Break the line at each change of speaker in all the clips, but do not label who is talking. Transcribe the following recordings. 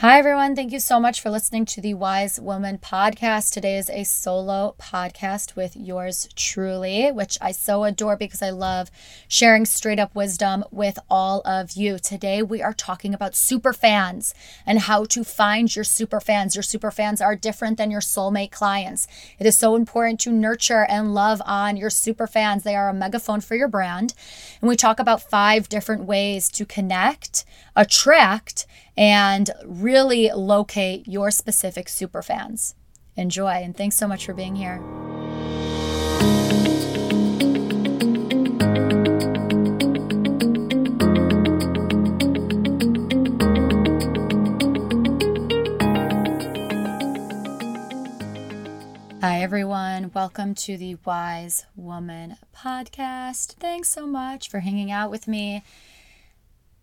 Hi, everyone. Thank you so much for listening to the Wise Woman podcast. Today is a solo podcast with yours truly, which I so adore because I love sharing straight up wisdom with all of you. Today, we are talking about super fans and how to find your super fans. Your super fans are different than your soulmate clients. It is so important to nurture and love on your super fans. They are a megaphone for your brand. And we talk about five different ways to connect, attract, and really locate your specific super fans. Enjoy, and thanks so much for being here. Hi, everyone. Welcome to the Wise Woman podcast. Thanks so much for hanging out with me.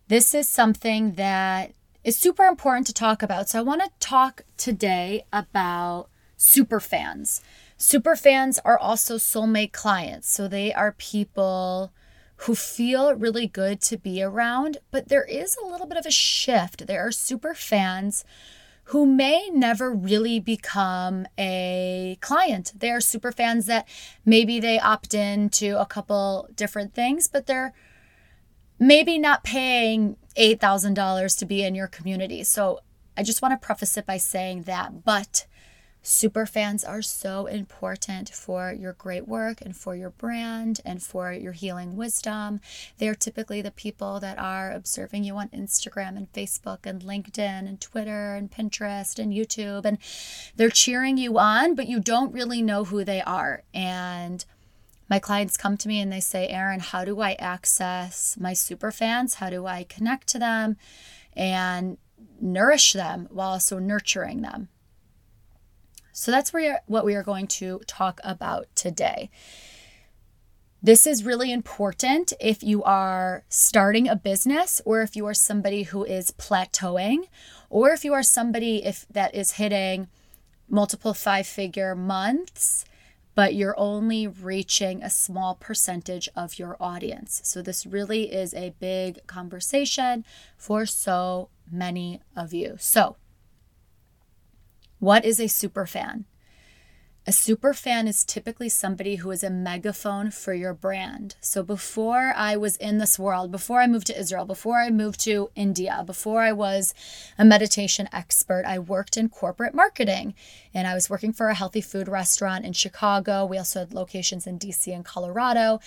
This is something that is super important to talk about. So I want to talk today about super fans. Super fans are also soulmate clients. So they are people who feel really good to be around, but there is a little bit of a shift. There are super fans who may never really become a client. They are super fans that maybe they opt in to a couple different things, but they're maybe not paying $8,000 to be in your community. So I just want to preface it by saying that. But super fans are so important for your great work and for your brand and for your healing wisdom. They're typically the people that are observing you on Instagram and Facebook and LinkedIn and Twitter and Pinterest and YouTube. And they're cheering you on, but you don't really know who they are. And my clients come to me and they say, Erin, how do I access my super fans? How do I connect to them and nourish them while also nurturing them? So that's where what we are going to talk about today. This is really important if you are starting a business or if you are somebody who is plateauing or if you are somebody if that is hitting multiple five figure months but you're only reaching a small percentage of your audience. So, this really is a big conversation for so many of you. So, what is a super fan? A super fan is typically somebody who is a megaphone for your brand. So before I was in this world, before I moved to Israel, before I moved to India, before I was a meditation expert, I worked in corporate marketing and I was working for a healthy food restaurant in Chicago. We also had locations in DC and Colorado.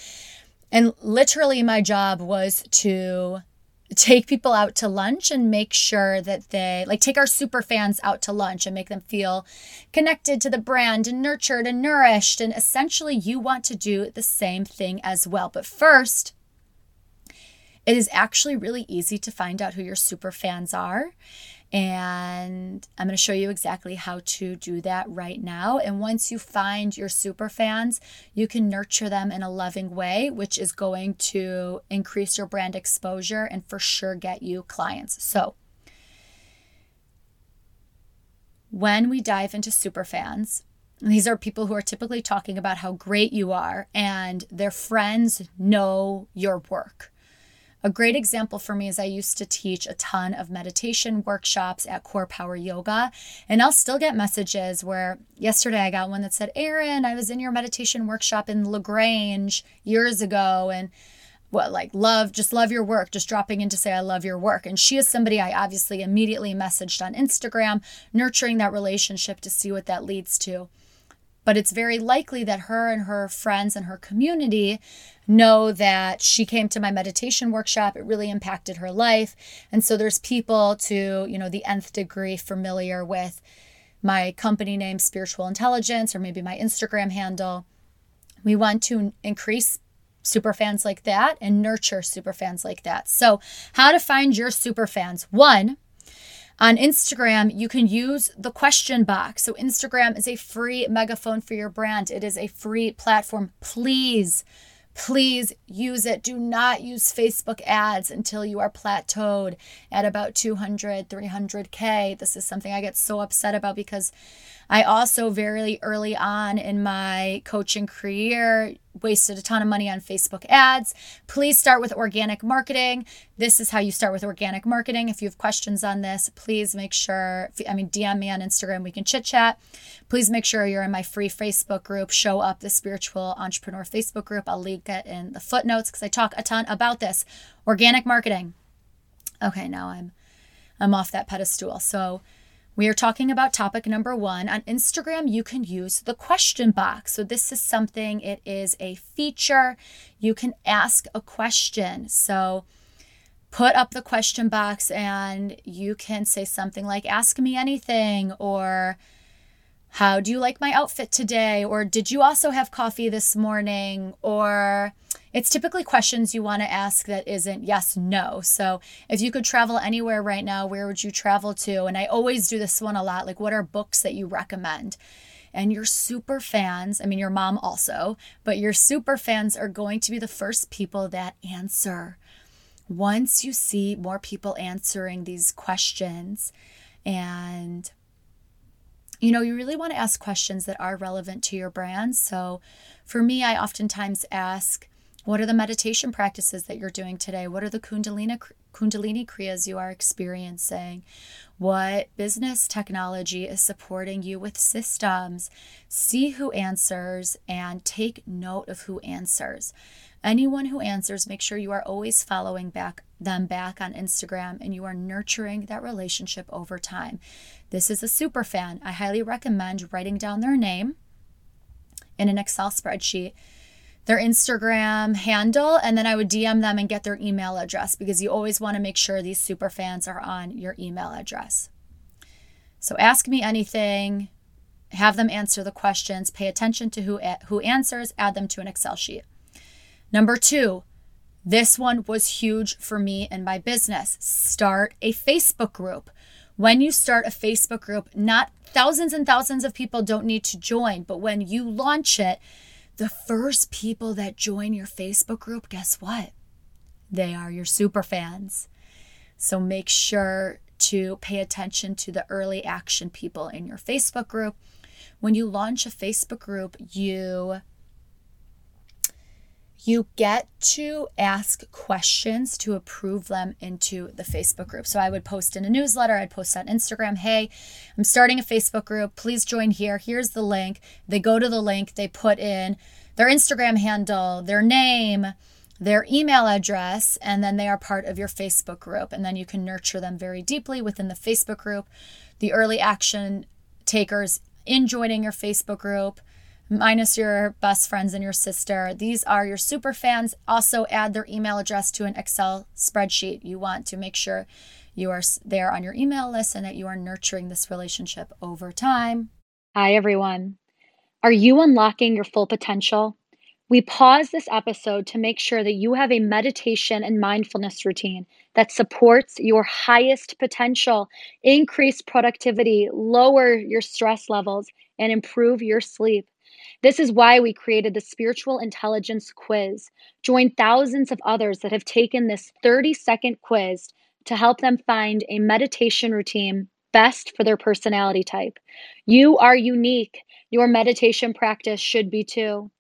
And literally, my job was to take people out to lunch and make sure that they like take our super fans out to lunch and make them feel connected to the brand and nurtured and nourished. And essentially you want to do the same thing as well. But first it is actually really easy to find out who your super fans are and I'm going to show you exactly how to do that right now. And once you find your super fans, you can nurture them in a loving way, which is going to increase your brand exposure and for sure get you clients. So, when we dive into super fans, these are people who are typically talking about how great you are and their friends know your work. A great example for me is I used to teach a ton of meditation workshops at Core Power Yoga, and I'll still get messages where yesterday I got one that said, Erin, I was in your meditation workshop in LaGrange years ago, and what like love just love your work just dropping in to say i love your work. And she is somebody i obviously immediately messaged on instagram nurturing that relationship to see what that leads to but it's very likely that her and her friends and her community know that she came to my meditation workshop. It really impacted her life. And so there's people to you know the nth degree familiar with my company name spiritual intelligence or maybe my instagram handle. We want to increase super fans like that and nurture super fans like that. So how to find your super fans? One on Instagram, you can use the question box. So, Instagram is a free megaphone for your brand, it is a free platform. Please, please use it. Do not use Facebook ads until you are plateaued at about 200, 300K. This is something I get so upset about because I also very early on in my coaching career wasted a ton of money on Facebook ads. Please start with organic marketing. This is how you start with organic marketing. If you have questions on this, please make sure, I mean, DM me on Instagram. We can chit chat. Please make sure you're in my free Facebook group, Show Up the Spiritual Entrepreneur Facebook group. I'll link it in the footnotes because I talk a ton about this organic marketing. Okay, now I'm I'm off that pedestal. So we are talking about topic number one. On Instagram, you can use the question box. So, this is something, it is a feature. You can ask a question. So, put up the question box and you can say something like, Ask me anything, or How do you like my outfit today? Or Did you also have coffee this morning? Or it's typically questions you want to ask that isn't yes, no. So if you could travel anywhere right now, where would you travel to? And I always do this one a lot like, what are books that you recommend? And your super fans, I mean, your mom also, but your super fans are going to be the first people that answer. Once you see more people answering these questions and you know, you really want to ask questions that are relevant to your brand. So for me, I oftentimes ask, what are the meditation practices that you're doing today? What are the Kundalini, Kundalini Kriyas you are experiencing? What business technology is supporting you with systems? See who answers and take note of who answers. Anyone who answers, make sure you are always following back them back on Instagram and you are nurturing that relationship over time. This is a super fan. I highly recommend writing down their name in an Excel spreadsheet their Instagram handle, and then I would DM them and get their email address because you always want to make sure these super fans are on your email address. So ask me anything, have them answer the questions, pay attention to who who answers, add them to an Excel sheet. Number 2, this one was huge for me and my business. Start a Facebook group. When you start a Facebook group, not thousands and thousands of people don't need to join, but when you launch it, the first people that join your Facebook group, guess what? They are your super fans. So make sure to pay attention to the early action people in your Facebook group. When you launch a Facebook group, you you get to ask questions to approve them into the Facebook group. So I would post in a newsletter, I'd post on Instagram, hey, I'm starting a Facebook group. Please join here. Here's the link. They go to the link, they put in their Instagram handle, their name, their email address, and then they are part of your Facebook group. And then you can nurture them very deeply within the Facebook group. The early action takers in joining your Facebook group minus your best friends and your sister. These are your super fans. Also, add their email address to an Excel spreadsheet. You want to make sure you are there on your email list and that you are nurturing this relationship over time.
Hi, everyone. Are you unlocking your full potential? We pause this episode to make sure that you have a meditation and mindfulness routine that supports your highest potential, increase productivity, lower your stress levels, and improve your sleep. This is why we created the Spiritual Intelligence Quiz. Join thousands of others that have taken this 30 second quiz to help them find a meditation routine best for their personality type. You are unique. Your meditation practice should be too.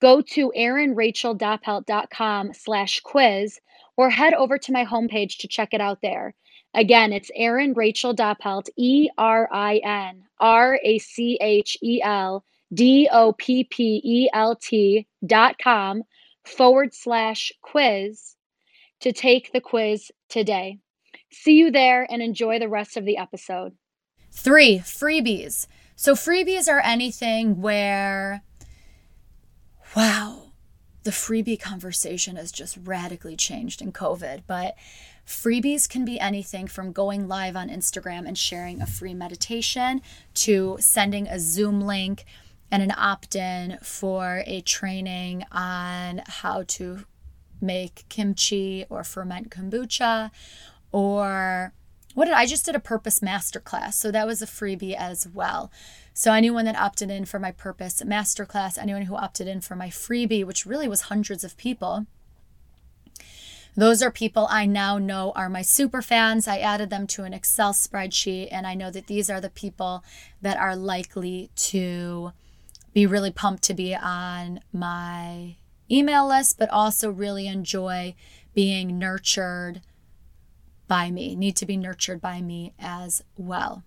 Go to erinracheldoppelt.com slash quiz or head over to my homepage to check it out there. Again, it's Erin Rachel Doppelt, E R I N R A C H E L D O P P E L T dot com forward slash quiz to take the quiz today. See you there and enjoy the rest of the episode.
Three, freebies. So, freebies are anything where, wow, the freebie conversation has just radically changed in COVID. But freebies can be anything from going live on Instagram and sharing a free meditation to sending a Zoom link and an opt in for a training on how to make kimchi or ferment kombucha or what did I just did a purpose masterclass. So that was a freebie as well. So anyone that opted in for my purpose masterclass, anyone who opted in for my freebie, which really was hundreds of people, those are people I now know are my super fans. I added them to an Excel spreadsheet, and I know that these are the people that are likely to be really pumped to be on my email list, but also really enjoy being nurtured by me, need to be nurtured by me as well.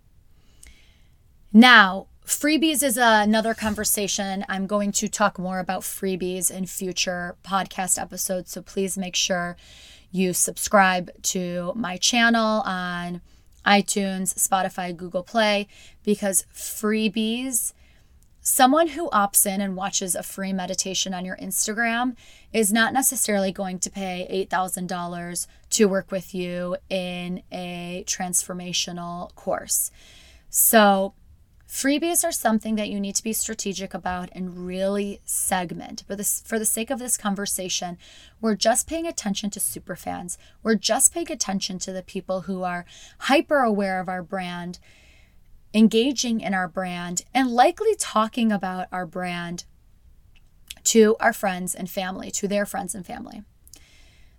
Now, freebies is another conversation. I'm going to talk more about freebies in future podcast episodes. So please make sure you subscribe to my channel on iTunes, Spotify, Google Play, because freebies, someone who opts in and watches a free meditation on your Instagram is not necessarily going to pay $8,000 to work with you in a transformational course. So, Freebies are something that you need to be strategic about and really segment. But this, for the sake of this conversation, we're just paying attention to super fans. We're just paying attention to the people who are hyper aware of our brand, engaging in our brand, and likely talking about our brand to our friends and family, to their friends and family.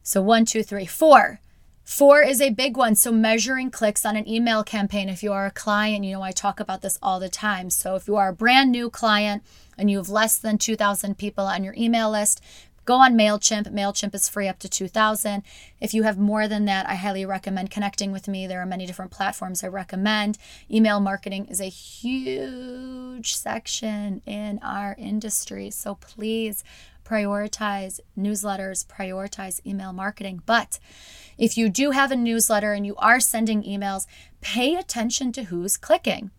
So, one, two, three, four. Four is a big one. So, measuring clicks on an email campaign. If you are a client, you know, I talk about this all the time. So, if you are a brand new client and you have less than 2,000 people on your email list, go on MailChimp. MailChimp is free up to 2,000. If you have more than that, I highly recommend connecting with me. There are many different platforms I recommend. Email marketing is a huge section in our industry. So, please prioritize newsletters, prioritize email marketing. But if you do have a newsletter and you are sending emails, pay attention to who's clicking.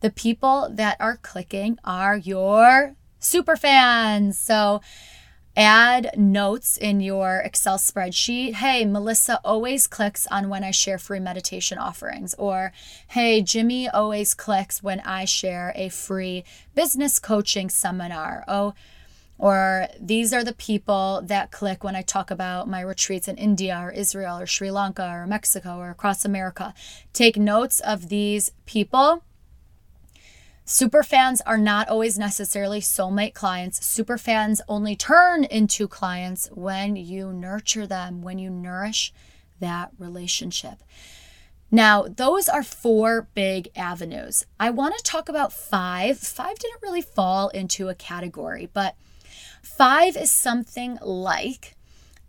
The people that are clicking are your super fans. So add notes in your Excel spreadsheet. Hey, Melissa always clicks on when I share free meditation offerings. Or, hey, Jimmy always clicks when I share a free business coaching seminar. Oh, or these are the people that click when I talk about my retreats in India or Israel or Sri Lanka or Mexico or across America. Take notes of these people. Super fans are not always necessarily soulmate clients. Super fans only turn into clients when you nurture them, when you nourish that relationship. Now, those are four big avenues. I want to talk about five. Five didn't really fall into a category, but Five is something like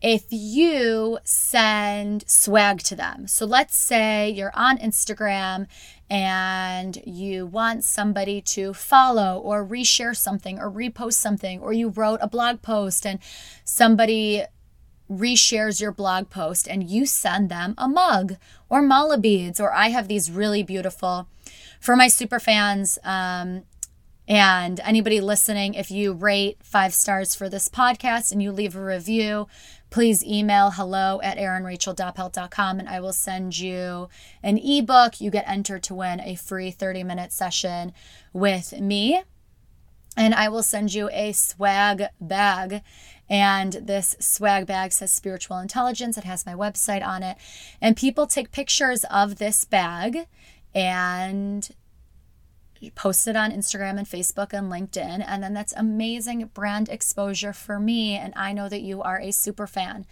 if you send swag to them. So let's say you're on Instagram and you want somebody to follow or reshare something or repost something, or you wrote a blog post and somebody reshares your blog post and you send them a mug or mala beads, or I have these really beautiful for my super fans. Um, and anybody listening, if you rate five stars for this podcast and you leave a review, please email hello at erinracheldoppelt.com and I will send you an ebook. You get entered to win a free 30 minute session with me. And I will send you a swag bag. And this swag bag says spiritual intelligence. It has my website on it. And people take pictures of this bag and post it on Instagram and Facebook and LinkedIn. And then that's amazing brand exposure for me. And I know that you are a super fan.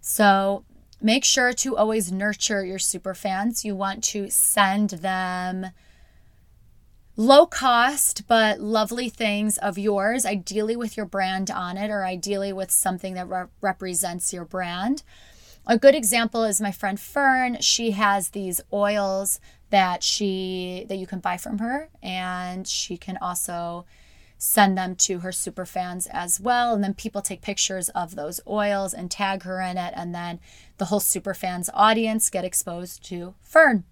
So make sure to always nurture your super fans. You want to send them low cost but lovely things of yours, ideally with your brand on it, or ideally with something that re- represents your brand. A good example is my friend Fern. She has these oils that she that you can buy from her and she can also send them to her super fans as well. And then people take pictures of those oils and tag her in it and then the whole super fans audience get exposed to fern.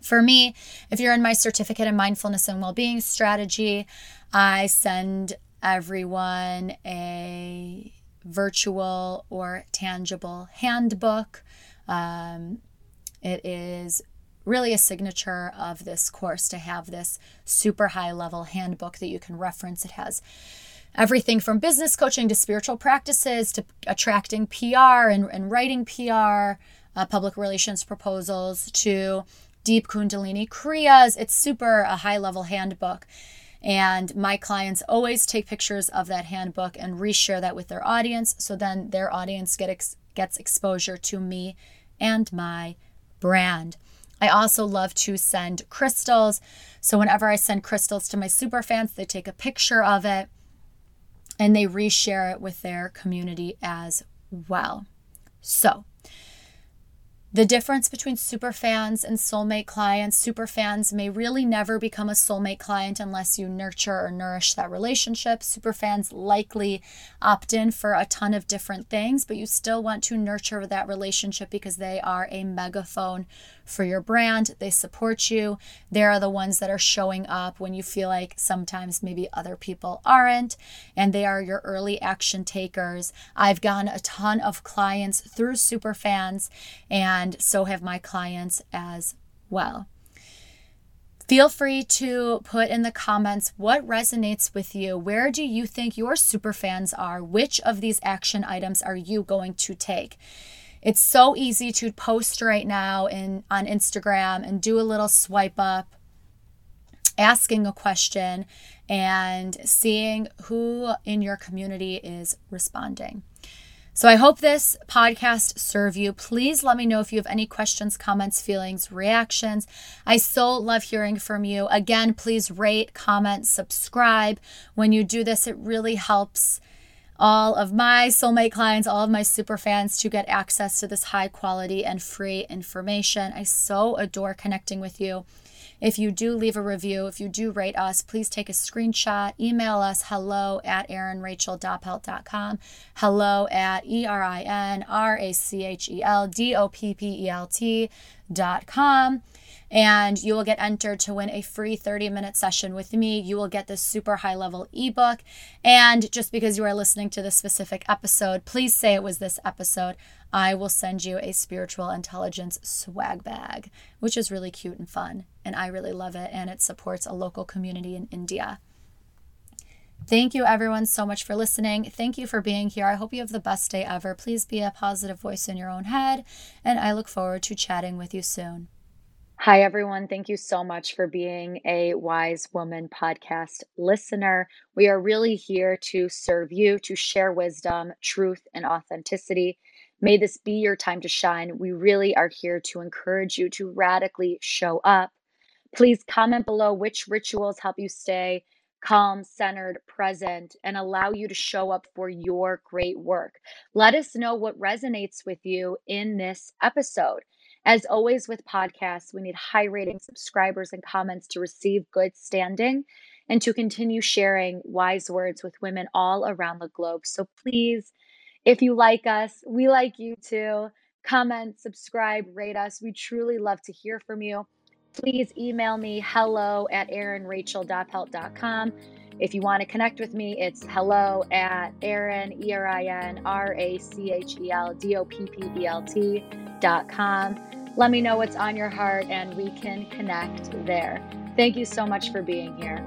For me if you're in my certificate in mindfulness and well-being strategy i send everyone a virtual or tangible handbook. Um, it is really a signature of this course to have this super high level handbook that you can reference. It has everything from business coaching to spiritual practices to attracting PR and, and writing PR, uh, public relations proposals to deep Kundalini Kriyas. It's super a high level handbook. And my clients always take pictures of that handbook and reshare that with their audience. So then their audience get ex- gets exposure to me and my brand. I also love to send crystals. So whenever I send crystals to my super fans, they take a picture of it and they reshare it with their community as well. So, the difference between super fans and soulmate clients super fans may really never become a soulmate client unless you nurture or nourish that relationship. Super fans likely opt in for a ton of different things, but you still want to nurture that relationship because they are a megaphone for your brand. They support you. They are the ones that are showing up when you feel like sometimes maybe other people aren't, and they are your early action takers. I've gotten a ton of clients through Superfans, and so have my clients as well. Feel free to put in the comments what resonates with you. Where do you think your super fans are? Which of these action items are you going to take? It's so easy to post right now in on Instagram and do a little swipe up asking a question and seeing who in your community is responding. So I hope this podcast serve you. Please let me know if you have any questions, comments, feelings, reactions. I so love hearing from you. Again, please rate, comment, subscribe. When you do this, it really helps all of my soulmate clients, all of my super fans to get access to this high quality and free information. I so adore connecting with you. If you do leave a review, if you do rate us, please take a screenshot, email us hello at erinracheldoppelt.com, hello at E-R-I-N-R-A-C-H-E-L-D-O-P-P-E-L-T dot com and you will get entered to win a free 30 minute session with me. You will get this super high level ebook. And just because you are listening to this specific episode, please say it was this episode. I will send you a spiritual intelligence swag bag, which is really cute and fun. And I really love it. And it supports a local community in India. Thank you, everyone, so much for listening. Thank you for being here. I hope you have the best day ever. Please be a positive voice in your own head. And I look forward to chatting with you soon. Hi, everyone. Thank you so much for being a Wise Woman podcast listener. We are really here to serve you, to share wisdom, truth, and authenticity. May this be your time to shine. We really are here to encourage you to radically show up. Please comment below which rituals help you stay calm, centered, present, and allow you to show up for your great work. Let us know what resonates with you in this episode. As always with podcasts, we need high rating subscribers and comments to receive good standing and to continue sharing wise words with women all around the globe. So please, if you like us, we like you too. Comment, subscribe, rate us. We truly love to hear from you. Please email me hello at erinracheldoppelt.com. If you want to connect with me, it's hello at Erin, E R I N R A C H E L D O P P E L T dot com. Let me know what's on your heart and we can connect there. Thank you so much for being here.